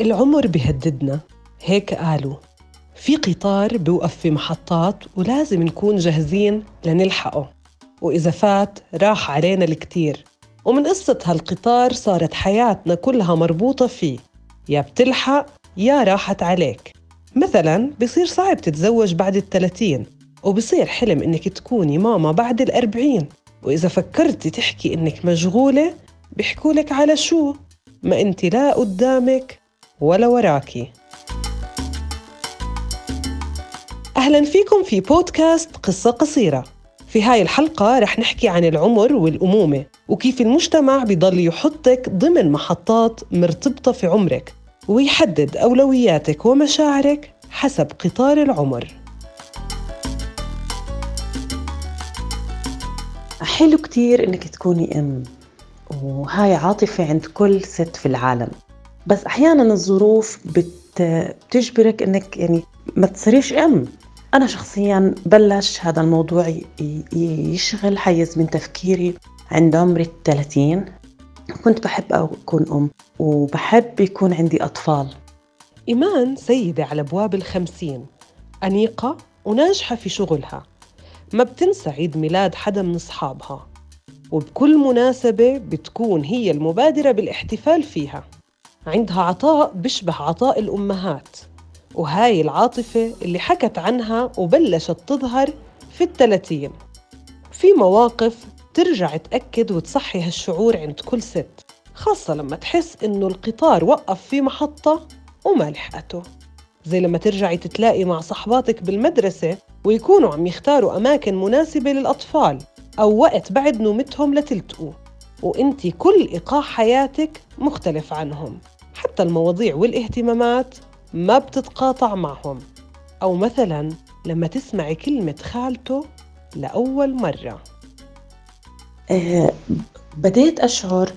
العمر بيهددنا. هيك قالوا. في قطار بيوقف في محطات ولازم نكون جاهزين لنلحقه. وإذا فات راح علينا الكتير. ومن قصة هالقطار صارت حياتنا كلها مربوطة فيه. يا بتلحق يا راحت عليك. مثلا بصير صعب تتزوج بعد الثلاثين. وبصير حلم إنك تكوني ماما بعد الأربعين. وإذا فكرتي تحكي إنك مشغولة بيحكولك على شو؟ ما أنت لا قدامك ولا وراكي أهلا فيكم في بودكاست قصة قصيرة. في هاي الحلقة رح نحكي عن العمر والأمومة وكيف المجتمع بضل يحطك ضمن محطات مرتبطة في عمرك ويحدد أولوياتك ومشاعرك حسب قطار العمر. حلو كتير إنك تكوني أم وهاي عاطفة عند كل ست في العالم. بس أحيانا الظروف بت... بتجبرك إنك يعني ما تصيريش أم. أنا شخصيا بلش هذا الموضوع يشغل حيز من تفكيري عند عمري الثلاثين. كنت بحب أكون أم وبحب يكون عندي أطفال. إيمان سيدة على أبواب الخمسين أنيقة وناجحة في شغلها. ما بتنسى عيد ميلاد حدا من أصحابها وبكل مناسبة بتكون هي المبادرة بالاحتفال فيها. عندها عطاء بيشبه عطاء الأمهات. وهاي العاطفة اللي حكت عنها وبلشت تظهر في الثلاثين. في مواقف ترجع تأكد وتصحي هالشعور عند كل ست خاصة لما تحس إنه القطار وقف في محطة وما لحقته. زي لما ترجعي تتلاقي مع صحباتك بالمدرسة ويكونوا عم يختاروا أماكن مناسبة للأطفال أو وقت بعد نومتهم لتلتقوا. وإنتي كل إيقاع حياتك مختلف عنهم. حتى المواضيع والاهتمامات ما بتتقاطع معهم. أو مثلا لما تسمعي كلمة خالته لأول مرة. أه بديت أشعر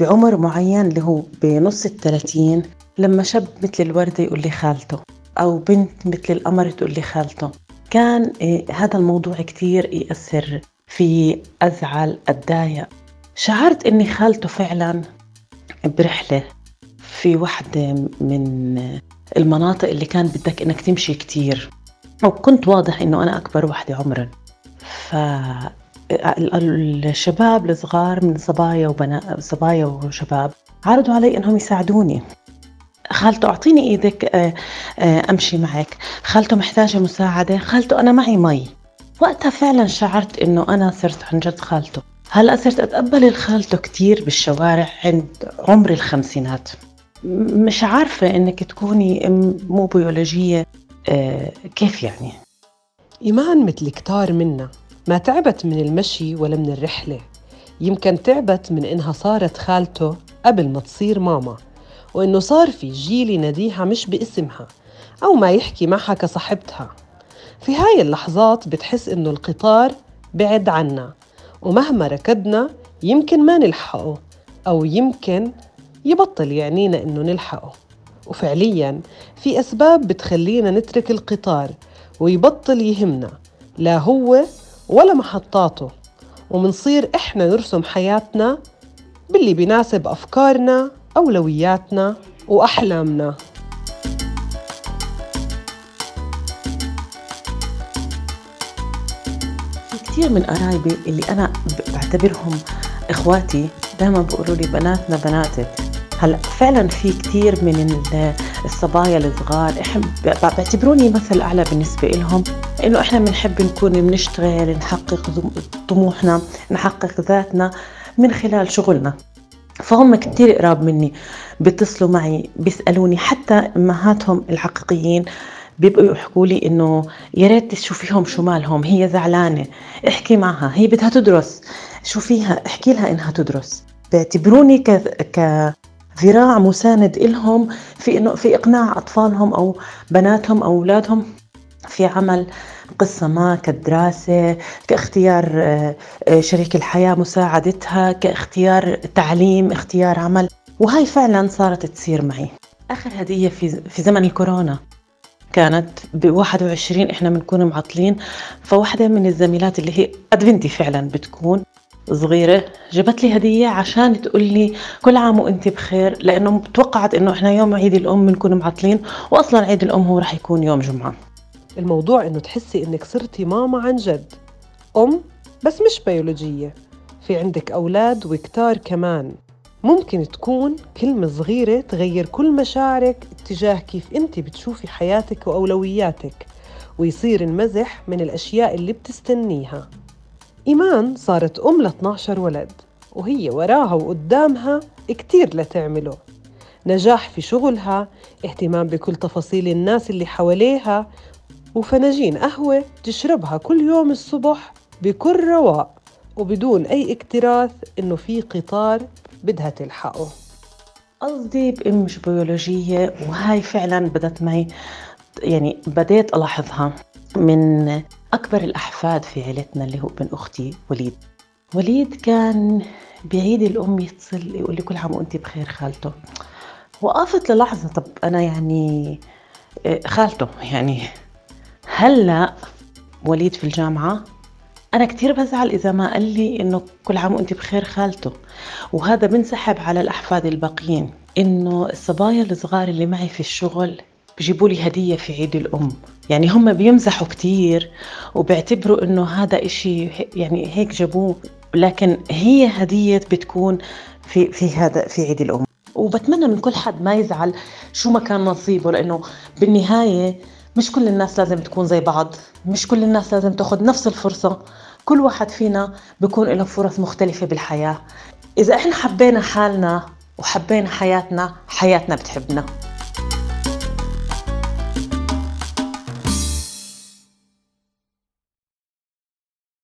بعمر معين اللي هو بنص الثلاثين لما شاب مثل الوردة يقول لي خالته أو بنت مثل القمر تقول لي خالته. كان أه هذا الموضوع كتير يأثر في أزعل أتضايق. شعرت إني خالته فعلا برحلة في واحدة من المناطق اللي كان بدك إنك تمشي كتير. وكنت واضح إنه أنا أكبر واحدة عمرا. ف الشباب الصغار من صبايا وبنات صبايا وشباب عرضوا علي إنهم يساعدوني. خالته أعطيني إيدك أمشي معك. خالته محتاجة مساعدة. خالته أنا معي مي. وقتها فعلا شعرت إنه أنا صرت عن جد خالته. هلا صرت أتقبل الخالته كتير بالشوارع عند عمر الخمسينات؟ مش عارفة إنك تكوني أم مو بيولوجية آه كيف يعني؟ إيمان مثل كتار منا ما تعبت من المشي ولا من الرحلة. يمكن تعبت من إنها صارت خالته قبل ما تصير ماما وإنه صار في جيل يناديها مش باسمها أو ما يحكي معها كصاحبتها. في هاي اللحظات بتحس إنه القطار بعد عنا. ومهما ركضنا يمكن ما نلحقه أو يمكن يبطل يعنينا إنه نلحقه. وفعلياً في أسباب بتخلينا نترك القطار ويبطل يهمنا لا هو ولا محطاته. ومنصير إحنا نرسم حياتنا باللي بيناسب أفكارنا أولوياتنا وأحلامنا. كثير من قرايبي اللي أنا بعتبرهم إخواتي دائما بيقولوا لي بناتنا بناتك. هلأ فعلا في كثير من الصبايا الصغار بعتبروني مثل أعلى بالنسبة لهم إنه إحنا بنحب نكون بنشتغل نحقق طموحنا نحقق ذاتنا من خلال شغلنا. فهم كثير قراب مني بيتصلوا معي بيسألوني حتى أمهاتهم الحقيقيين. بيبقوا يحكوا لي إنه يا ريت تشوفيهم شو مالهم هي زعلانة احكي معها هي بدها تدرس شوفيها احكي لها إنها تدرس. بيعتبروني ك... ك ذراع مساند إلهم في إنه في إقناع أطفالهم أو بناتهم أو أولادهم في عمل قصة ما كدراسة كاختيار شريك الحياة مساعدتها كاختيار تعليم اختيار عمل. وهي فعلا صارت تصير معي. آخر هدية في, في زمن الكورونا. كانت ب 21 إحنا بنكون معطلين فواحدة من الزميلات اللي هي قد بنتي فعلا بتكون صغيرة جبت لي هدية عشان تقول لي كل عام وانت بخير لأنه توقعت إنه إحنا يوم عيد الأم بنكون معطلين واصلا عيد الأم هو رح يكون يوم جمعة. الموضوع إنه تحسي إنك صرتي ماما عن جد. أم بس مش بيولوجية في عندك أولاد وكتار كمان. ممكن تكون كلمة صغيرة تغير كل مشاعرك اتجاه كيف أنت بتشوفي حياتك وأولوياتك ويصير المزح من الأشياء اللي بتستنيها. إيمان صارت أم ل 12 ولد وهي وراها وقدامها كتير لتعمله. نجاح في شغلها اهتمام بكل تفاصيل الناس اللي حواليها وفناجين قهوة تشربها كل يوم الصبح بكل رواق وبدون أي اكتراث إنه في قطار بدها تلحقه. قصدي بأم مش بيولوجية وهاي فعلا بدت معي يعني بديت ألاحظها من أكبر الأحفاد في عيلتنا اللي هو ابن أختي وليد. وليد كان بعيد الأم يتصل يقول لي كل عام وأنت بخير خالته. وقفت للحظة طب أنا يعني آه، خالته يعني. هلأ وليد في الجامعة أنا كتير بزعل إذا ما قال لي إنه كل عام وأنت بخير خالته. وهذا بنسحب على الأحفاد الباقيين. إنه الصبايا الصغار اللي معي في الشغل بجيبوا لي هدية في عيد الأم. يعني هم بيمزحوا كتير وبيعتبروا إنه هذا إشي يعني هيك جابوه. لكن هي هدية بتكون في في هذا في عيد الأم. وبتمنى من كل حد ما يزعل شو ما كان نصيبه لأنه بالنهاية مش كل الناس لازم تكون زي بعض مش كل الناس لازم تاخذ نفس الفرصة. كل واحد فينا بيكون له فرص مختلفة بالحياة. إذا إحنا حبينا حالنا وحبينا حياتنا حياتنا بتحبنا.